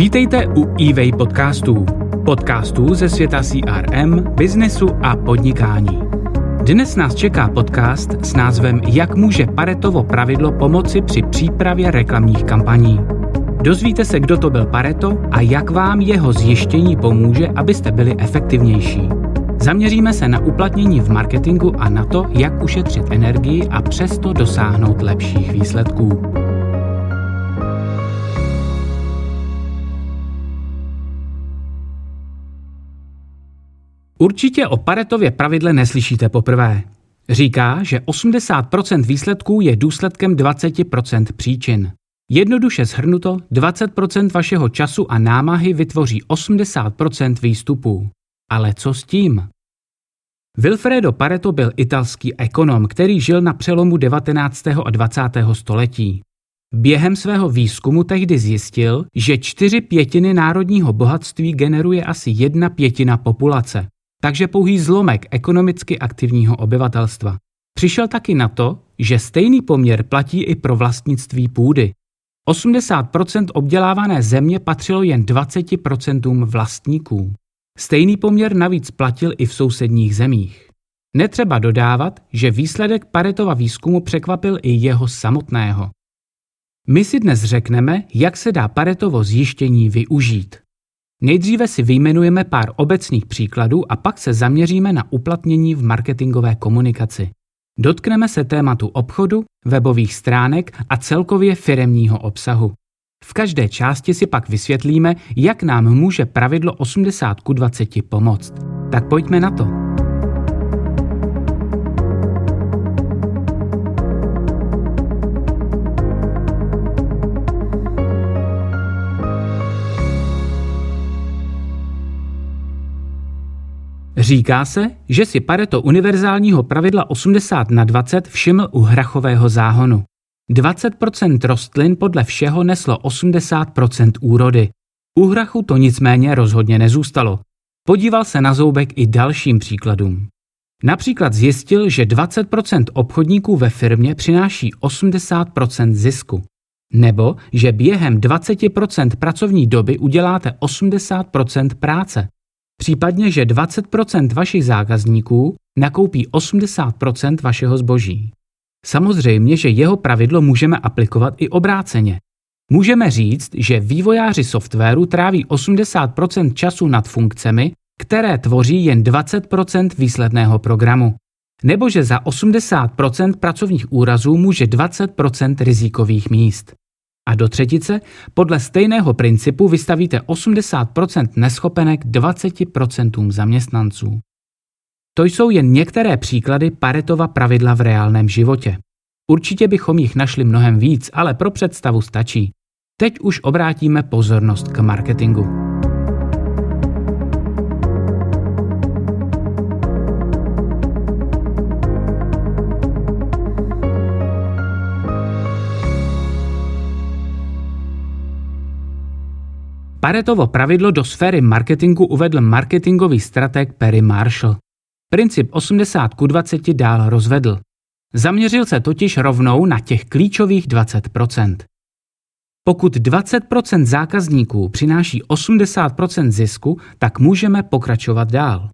Vítejte u eWay podcastů. Podcastů ze světa CRM, biznesu a podnikání. Dnes nás čeká podcast s názvem Jak může Paretovo pravidlo pomoci při přípravě reklamních kampaní. Dozvíte se, kdo to byl Pareto a jak vám jeho zjištění pomůže, abyste byli efektivnější. Zaměříme se na uplatnění v marketingu a na to, jak ušetřit energii a přesto dosáhnout lepších výsledků. Určitě o Paretově pravidle neslyšíte poprvé. Říká, že 80% výsledků je důsledkem 20% příčin. Jednoduše shrnuto, 20% vašeho času a námahy vytvoří 80% výstupů. Ale co s tím? Wilfredo Pareto byl italský ekonom, který žil na přelomu 19. a 20. století. Během svého výzkumu tehdy zjistil, že čtyři pětiny národního bohatství generuje asi jedna pětina populace takže pouhý zlomek ekonomicky aktivního obyvatelstva. Přišel taky na to, že stejný poměr platí i pro vlastnictví půdy. 80% obdělávané země patřilo jen 20% vlastníků. Stejný poměr navíc platil i v sousedních zemích. Netřeba dodávat, že výsledek Paretova výzkumu překvapil i jeho samotného. My si dnes řekneme, jak se dá Paretovo zjištění využít. Nejdříve si vyjmenujeme pár obecných příkladů a pak se zaměříme na uplatnění v marketingové komunikaci. Dotkneme se tématu obchodu, webových stránek a celkově firemního obsahu. V každé části si pak vysvětlíme, jak nám může pravidlo 80 ku 20 pomoct. Tak pojďme na to. Říká se, že si Pareto univerzálního pravidla 80 na 20 všiml u hrachového záhonu. 20% rostlin podle všeho neslo 80% úrody. U hrachu to nicméně rozhodně nezůstalo. Podíval se na zoubek i dalším příkladům. Například zjistil, že 20% obchodníků ve firmě přináší 80% zisku. Nebo že během 20% pracovní doby uděláte 80% práce. Případně, že 20% vašich zákazníků nakoupí 80% vašeho zboží. Samozřejmě, že jeho pravidlo můžeme aplikovat i obráceně. Můžeme říct, že vývojáři softwaru tráví 80% času nad funkcemi, které tvoří jen 20% výsledného programu. Nebo že za 80% pracovních úrazů může 20% rizikových míst. A do třetice podle stejného principu vystavíte 80% neschopenek 20% zaměstnanců. To jsou jen některé příklady Paretova pravidla v reálném životě. Určitě bychom jich našli mnohem víc, ale pro představu stačí. Teď už obrátíme pozornost k marketingu. Paretovo pravidlo do sféry marketingu uvedl marketingový strateg Perry Marshall. Princip 80 ku 20 dál rozvedl. Zaměřil se totiž rovnou na těch klíčových 20%. Pokud 20% zákazníků přináší 80% zisku, tak můžeme pokračovat dál.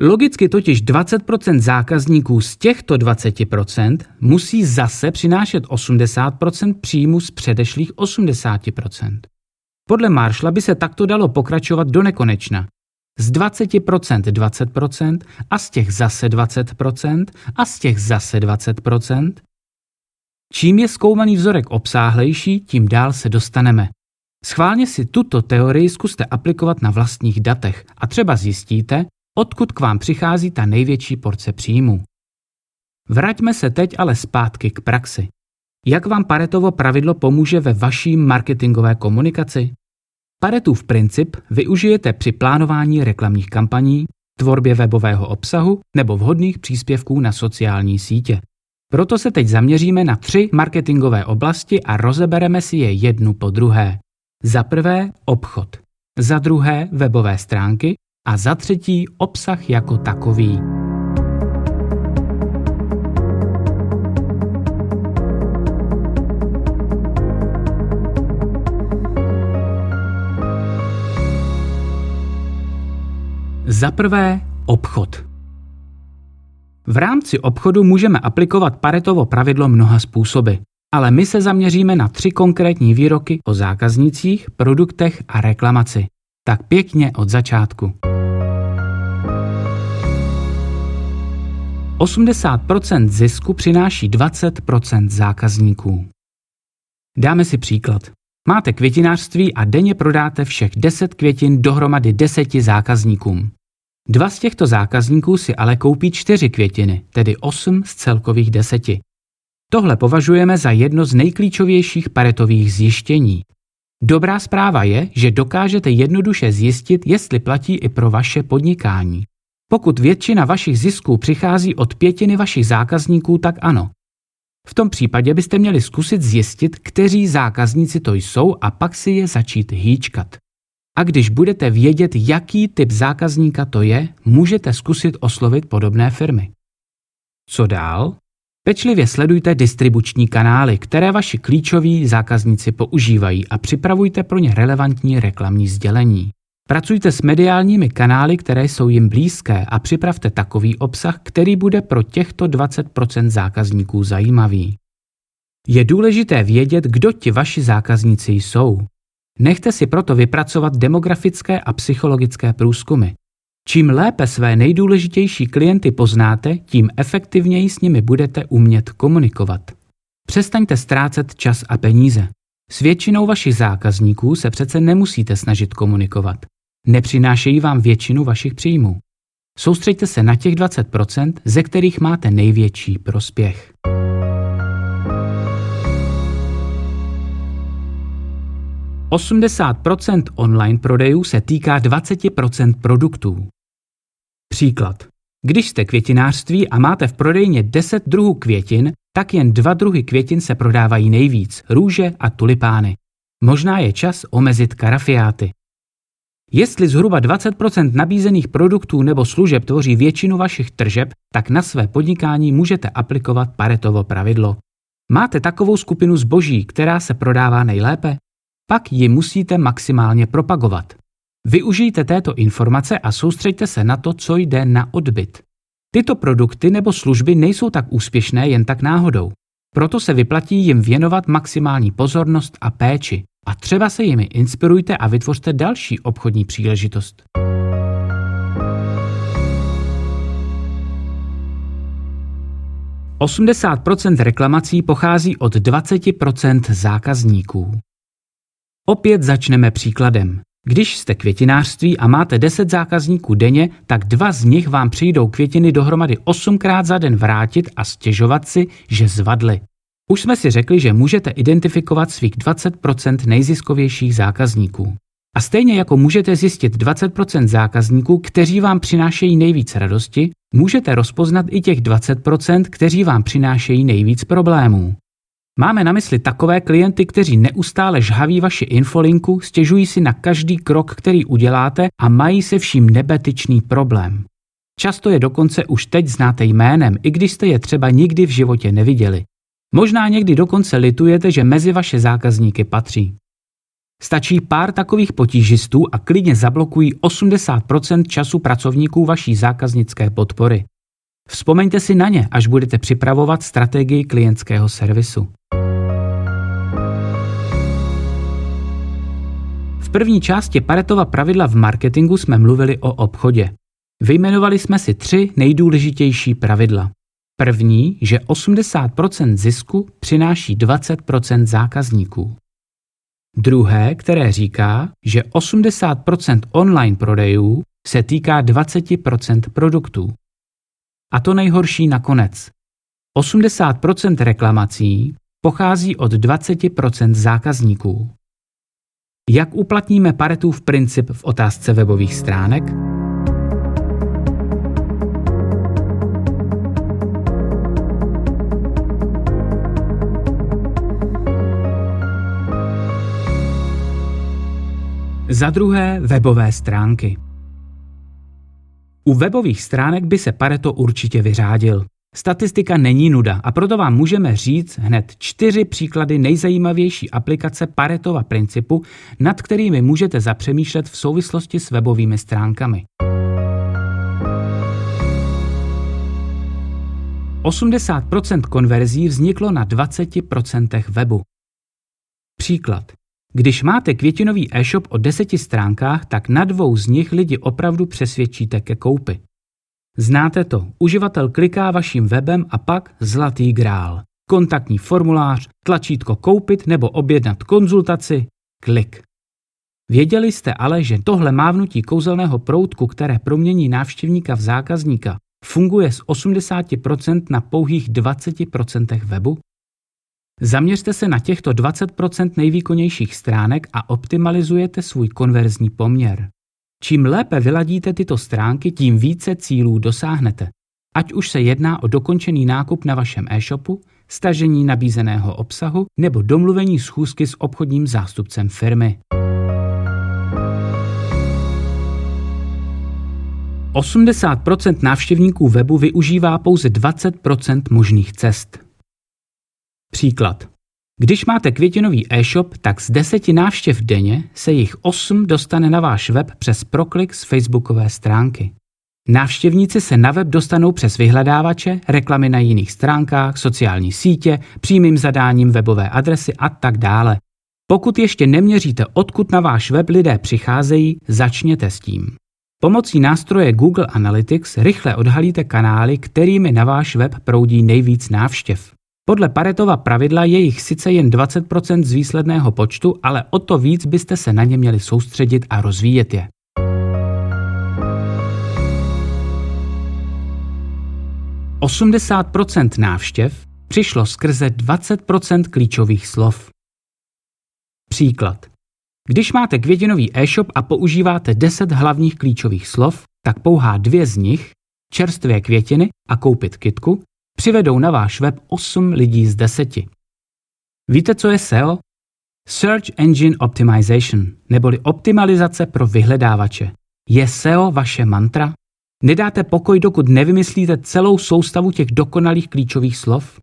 Logicky totiž 20% zákazníků z těchto 20% musí zase přinášet 80% příjmu z předešlých 80%. Podle Marshalla by se takto dalo pokračovat do nekonečna. Z 20% 20% a z těch zase 20% a z těch zase 20%. Čím je zkoumaný vzorek obsáhlejší, tím dál se dostaneme. Schválně si tuto teorii zkuste aplikovat na vlastních datech a třeba zjistíte, odkud k vám přichází ta největší porce příjmů. Vraťme se teď ale zpátky k praxi. Jak vám Paretovo pravidlo pomůže ve vaší marketingové komunikaci? Paretův princip využijete při plánování reklamních kampaní, tvorbě webového obsahu nebo vhodných příspěvků na sociální sítě. Proto se teď zaměříme na tři marketingové oblasti a rozebereme si je jednu po druhé. Za prvé obchod, za druhé webové stránky a za třetí obsah jako takový. Za prvé obchod. V rámci obchodu můžeme aplikovat Paretovo pravidlo mnoha způsoby, ale my se zaměříme na tři konkrétní výroky o zákaznicích, produktech a reklamaci. Tak pěkně od začátku. 80% zisku přináší 20% zákazníků. Dáme si příklad. Máte květinářství a denně prodáte všech 10 květin dohromady 10 zákazníkům. Dva z těchto zákazníků si ale koupí čtyři květiny, tedy 8 z celkových deseti. Tohle považujeme za jedno z nejklíčovějších paretových zjištění. Dobrá zpráva je, že dokážete jednoduše zjistit, jestli platí i pro vaše podnikání. Pokud většina vašich zisků přichází od pětiny vašich zákazníků, tak ano. V tom případě byste měli zkusit zjistit, kteří zákazníci to jsou a pak si je začít hýčkat. A když budete vědět, jaký typ zákazníka to je, můžete zkusit oslovit podobné firmy. Co dál? Pečlivě sledujte distribuční kanály, které vaši klíčoví zákazníci používají a připravujte pro ně relevantní reklamní sdělení. Pracujte s mediálními kanály, které jsou jim blízké a připravte takový obsah, který bude pro těchto 20% zákazníků zajímavý. Je důležité vědět, kdo ti vaši zákazníci jsou. Nechte si proto vypracovat demografické a psychologické průzkumy. Čím lépe své nejdůležitější klienty poznáte, tím efektivněji s nimi budete umět komunikovat. Přestaňte ztrácet čas a peníze. S většinou vašich zákazníků se přece nemusíte snažit komunikovat. Nepřinášejí vám většinu vašich příjmů. Soustřeďte se na těch 20%, ze kterých máte největší prospěch. Osmdesát online prodejů se týká 20% produktů. Příklad. Když jste květinářství a máte v prodejně 10 druhů květin, tak jen dva druhy květin se prodávají nejvíc, růže a tulipány. Možná je čas omezit karafiáty. Jestli zhruba 20% nabízených produktů nebo služeb tvoří většinu vašich tržeb, tak na své podnikání můžete aplikovat Paretovo pravidlo. Máte takovou skupinu zboží, která se prodává nejlépe? Pak ji musíte maximálně propagovat. Využijte této informace a soustřeďte se na to, co jde na odbyt. Tyto produkty nebo služby nejsou tak úspěšné jen tak náhodou. Proto se vyplatí jim věnovat maximální pozornost a péči. A třeba se jimi inspirujte a vytvořte další obchodní příležitost. Osmdesát reklamací pochází od 20% zákazníků. Opět začneme příkladem. Když jste květinářství a máte 10 zákazníků denně, tak dva z nich vám přijdou květiny dohromady 8krát za den vrátit a stěžovat si, že zvadly. Už jsme si řekli, že můžete identifikovat svých 20% nejziskovějších zákazníků. A stejně jako můžete zjistit 20% zákazníků, kteří vám přinášejí nejvíc radosti, můžete rozpoznat i těch 20%, kteří vám přinášejí nejvíc problémů. Máme na mysli takové klienty, kteří neustále žhaví vaši infolinku, stěžují si na každý krok, který uděláte a mají se vším nebetyčný problém. Často je dokonce už teď znáte jménem, i když jste je třeba nikdy v životě neviděli. Možná někdy dokonce litujete, že mezi vaše zákazníky patří. Stačí pár takových potížistů a klidně zablokují 80% času pracovníků vaší zákaznické podpory. Vzpomeňte si na ně, až budete připravovat strategii klientského servisu. V první části Paretova pravidla v marketingu jsme mluvili o obchodě. Vyjmenovali jsme si tři nejdůležitější pravidla. První, že 80% zisku přináší 20% zákazníků. Druhé, které říká, že 80% online prodejů se týká 20% produktů. A to nejhorší nakonec. 80% reklamací pochází od 20% zákazníků. Jak uplatníme Paretův princip v otázce webových stránek? Za druhé webové stránky. U webových stránek by se Pareto určitě vyřádil. Statistika není nuda a proto vám můžeme říct hned čtyři příklady nejzajímavější aplikace Paretova principu, nad kterými můžete zapřemýšlet v souvislosti s webovými stránkami. 80% konverzí vzniklo na 20% webu. Příklad. Když máte květinový e-shop o deseti stránkách, tak na dvou z nich lidi opravdu přesvědčíte ke koupi. Znáte to, uživatel kliká vaším webem a pak zlatý grál. Kontaktní formulář, tlačítko koupit nebo objednat konzultaci, klik. Věděli jste ale, že tohle mávnutí kouzelného proutku, které promění návštěvníka v zákazníka, funguje z 80% na pouhých 20% webu? Zaměřte se na těchto 20% nejvýkonnějších stránek a optimalizujete svůj konverzní poměr. Čím lépe vyladíte tyto stránky, tím více cílů dosáhnete. Ať už se jedná o dokončený nákup na vašem e-shopu, stažení nabízeného obsahu nebo domluvení schůzky s obchodním zástupcem firmy. 80% návštěvníků webu využívá pouze 20% možných cest. Příklad. Když máte květinový e-shop, tak z deseti návštěv denně se jich 8 dostane na váš web přes proklik z facebookové stránky. Návštěvníci se na web dostanou přes vyhledávače, reklamy na jiných stránkách, sociální sítě, přímým zadáním webové adresy a tak dále. Pokud ještě neměříte, odkud na váš web lidé přicházejí, začněte s tím. Pomocí nástroje Google Analytics rychle odhalíte kanály, kterými na váš web proudí nejvíc návštěv. Podle Paretova pravidla je jich sice jen 20% z výsledného počtu, ale o to víc byste se na ně měli soustředit a rozvíjet je. Osmdesát procent návštěv přišlo skrze 20% klíčových slov. Příklad. Když máte květinový e-shop a používáte 10 hlavních klíčových slov, tak pouhá dvě z nich, čerstvé květiny a koupit kitku, přivedou na váš web 8 lidí z 10. Víte, co je SEO? Search Engine Optimization, neboli optimalizace pro vyhledávače. Je SEO vaše mantra? Nedáte pokoj, dokud nevymyslíte celou soustavu těch dokonalých klíčových slov?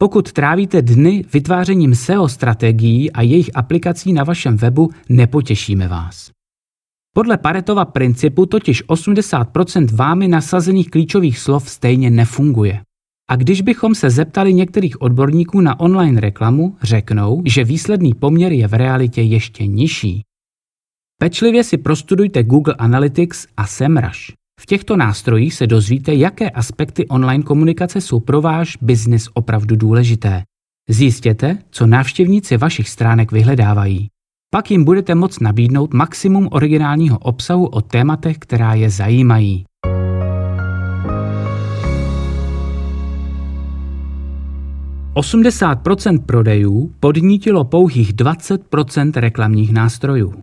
Pokud trávíte dny vytvářením SEO strategií a jejich aplikací na vašem webu, nepotěšíme vás. Podle Paretova principu totiž 80% vámi nasazených klíčových slov stejně nefunguje. A když bychom se zeptali některých odborníků na online reklamu, řeknou, že výsledný poměr je v realitě ještě nižší. Pečlivě si prostudujte Google Analytics a SEMrush. V těchto nástrojích se dozvíte, jaké aspekty online komunikace jsou pro váš biznis opravdu důležité. Zjistěte, co návštěvníci vašich stránek vyhledávají. Pak jim budete moct nabídnout maximum originálního obsahu o tématech, která je zajímají. Osmdesát procent prodejů podnítilo pouhých 20% reklamních nástrojů.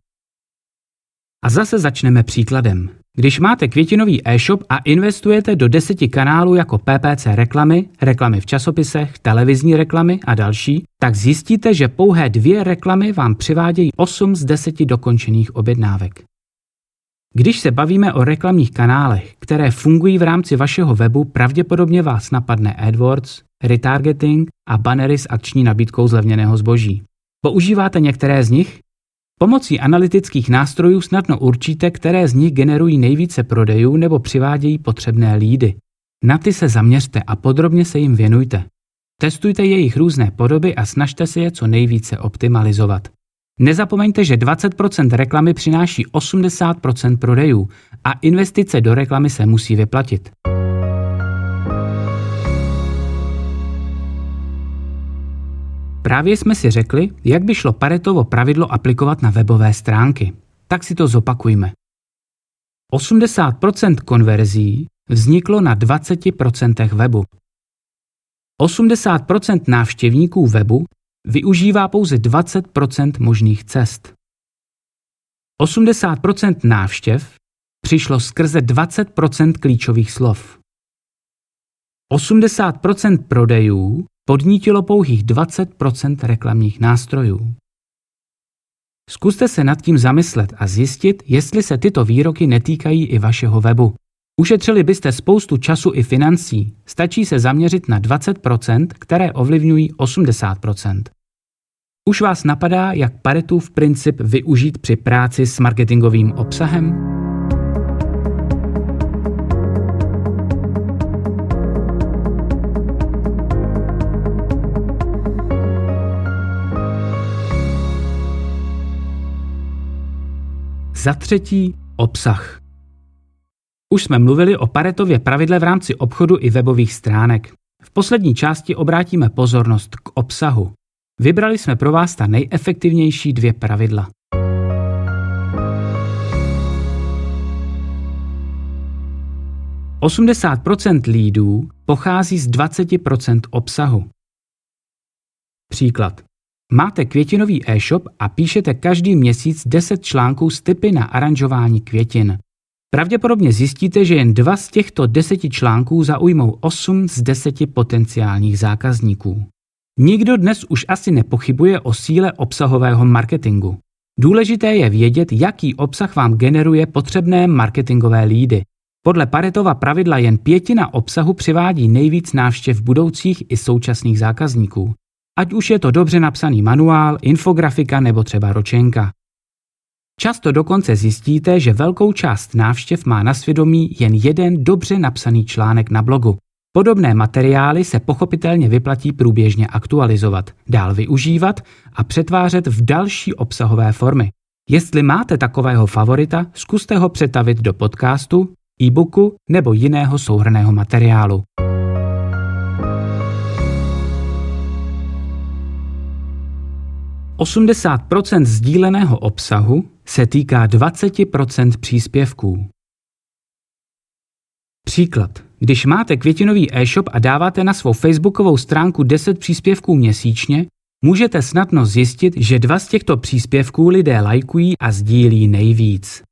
A zase začneme příkladem. Když máte květinový e-shop a investujete do deseti kanálů jako PPC reklamy, reklamy v časopisech, televizní reklamy a další, tak zjistíte, že pouhé dvě reklamy vám přivádějí 8 z 10 dokončených objednávek. Když se bavíme o reklamních kanálech, které fungují v rámci vašeho webu, pravděpodobně vás napadne AdWords, retargeting a bannery s akční nabídkou zlevněného zboží. Používáte některé z nich? Pomocí analytických nástrojů snadno určíte, které z nich generují nejvíce prodejů nebo přivádějí potřebné lídy. Na ty se zaměřte a podrobně se jim věnujte. Testujte jejich různé podoby a snažte se je co nejvíce optimalizovat. Nezapomeňte, že 20% reklamy přináší 80% prodejů a investice do reklamy se musí vyplatit. Právě jsme si řekli, jak by šlo Paretovo pravidlo aplikovat na webové stránky. Tak si to zopakujme. 80% konverzí vzniklo na 20% webu. 80% návštěvníků webu využívá pouze 20% možných cest. 80% návštěv přišlo skrze 20% klíčových slov. 80% prodejů podnítilo pouhých 20% reklamních nástrojů. Zkuste se nad tím zamyslet a zjistit, jestli se tyto výroky netýkají i vašeho webu. Ušetřili byste spoustu času i financí. Stačí se zaměřit na 20%, které ovlivňují 80%. Už vás napadá, jak Paretův princip využít při práci s marketingovým obsahem? Za třetí, obsah. Už jsme mluvili o Paretově pravidle v rámci obchodu i webových stránek. V poslední části obrátíme pozornost k obsahu. Vybrali jsme pro vás ta nejefektivnější dvě pravidla. Osmdesát procent lídů pochází z 20% obsahu. Příklad. Máte květinový e-shop a píšete každý měsíc 10 článků s typy na aranžování květin. Pravděpodobně zjistíte, že jen dva z těchto deseti článků zaujmou 8 z 10 potenciálních zákazníků. Nikdo dnes už asi nepochybuje o síle obsahového marketingu. Důležité je vědět, jaký obsah vám generuje potřebné marketingové lídy. Podle Paretova pravidla jen pětina obsahu přivádí nejvíc návštěv budoucích i současných zákazníků. Ať už je to dobře napsaný manuál, infografika nebo třeba ročenka. Často dokonce zjistíte, že velkou část návštěv má na svědomí jen jeden dobře napsaný článek na blogu. Podobné materiály se pochopitelně vyplatí průběžně aktualizovat, dál využívat a přetvářet v další obsahové formy. Jestli máte takového favorita, zkuste ho přetavit do podcastu, e-booku nebo jiného souhrného materiálu. 80% sdíleného obsahu se týká 20% příspěvků. Příklad. Když máte květinový e-shop a dáváte na svou facebookovou stránku 10 příspěvků měsíčně, můžete snadno zjistit, že dva z těchto příspěvků lidé lajkují a sdílí nejvíc.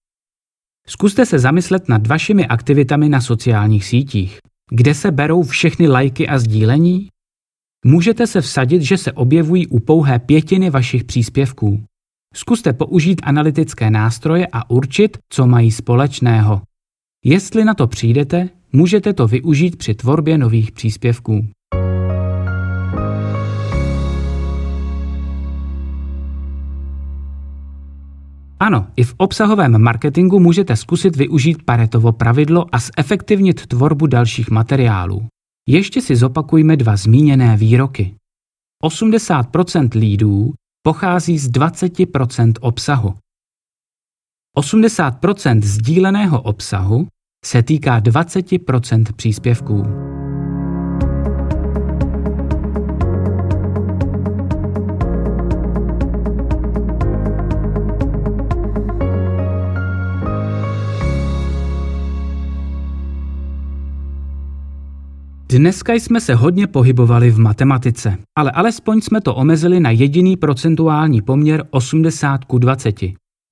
Zkuste se zamyslet nad vašimi aktivitami na sociálních sítích. Kde se berou všechny lajky a sdílení? Můžete se vsadit, že se objevují u pouhé pětiny vašich příspěvků. Zkuste použít analytické nástroje a určit, co mají společného. Jestli na to přijdete, můžete to využít při tvorbě nových příspěvků. Ano, i v obsahovém marketingu můžete zkusit využít Paretovo pravidlo a zefektivnit tvorbu dalších materiálů. Ještě si zopakujme dva zmíněné výroky. 80% lídů pochází z 20% obsahu. 80% sdíleného obsahu se týká 20% příspěvků. Dneska jsme se hodně pohybovali v matematice, ale alespoň jsme to omezili na jediný procentuální poměr 80 ku 20.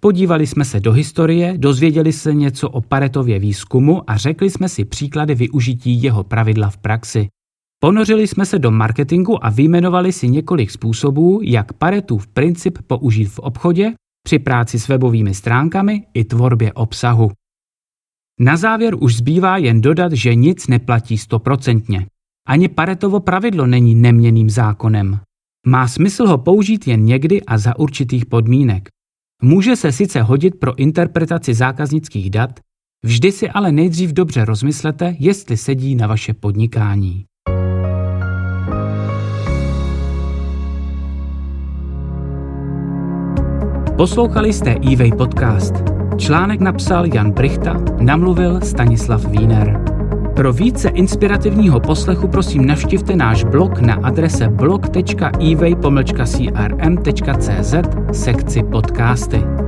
Podívali jsme se do historie, dozvěděli se něco o Paretově výzkumu a řekli jsme si příklady využití jeho pravidla v praxi. Ponořili jsme se do marketingu a vyjmenovali si několik způsobů, jak Paretův princip použít v obchodě, při práci s webovými stránkami i tvorbě obsahu. Na závěr už zbývá jen dodat, že nic neplatí stoprocentně. Ani Paretovo pravidlo není neměným zákonem. Má smysl ho použít jen někdy a za určitých podmínek. Může se sice hodit pro interpretaci zákaznických dat, vždy si ale nejdřív dobře rozmyslete, jestli sedí na vaše podnikání. Poslouchali jste eWay podcast. Článek napsal Jan Brichta, namluvil Stanislav Wiener. Pro více inspirativního poslechu prosím navštivte náš blog na adrese blog.evay-crm.cz sekci podcasty.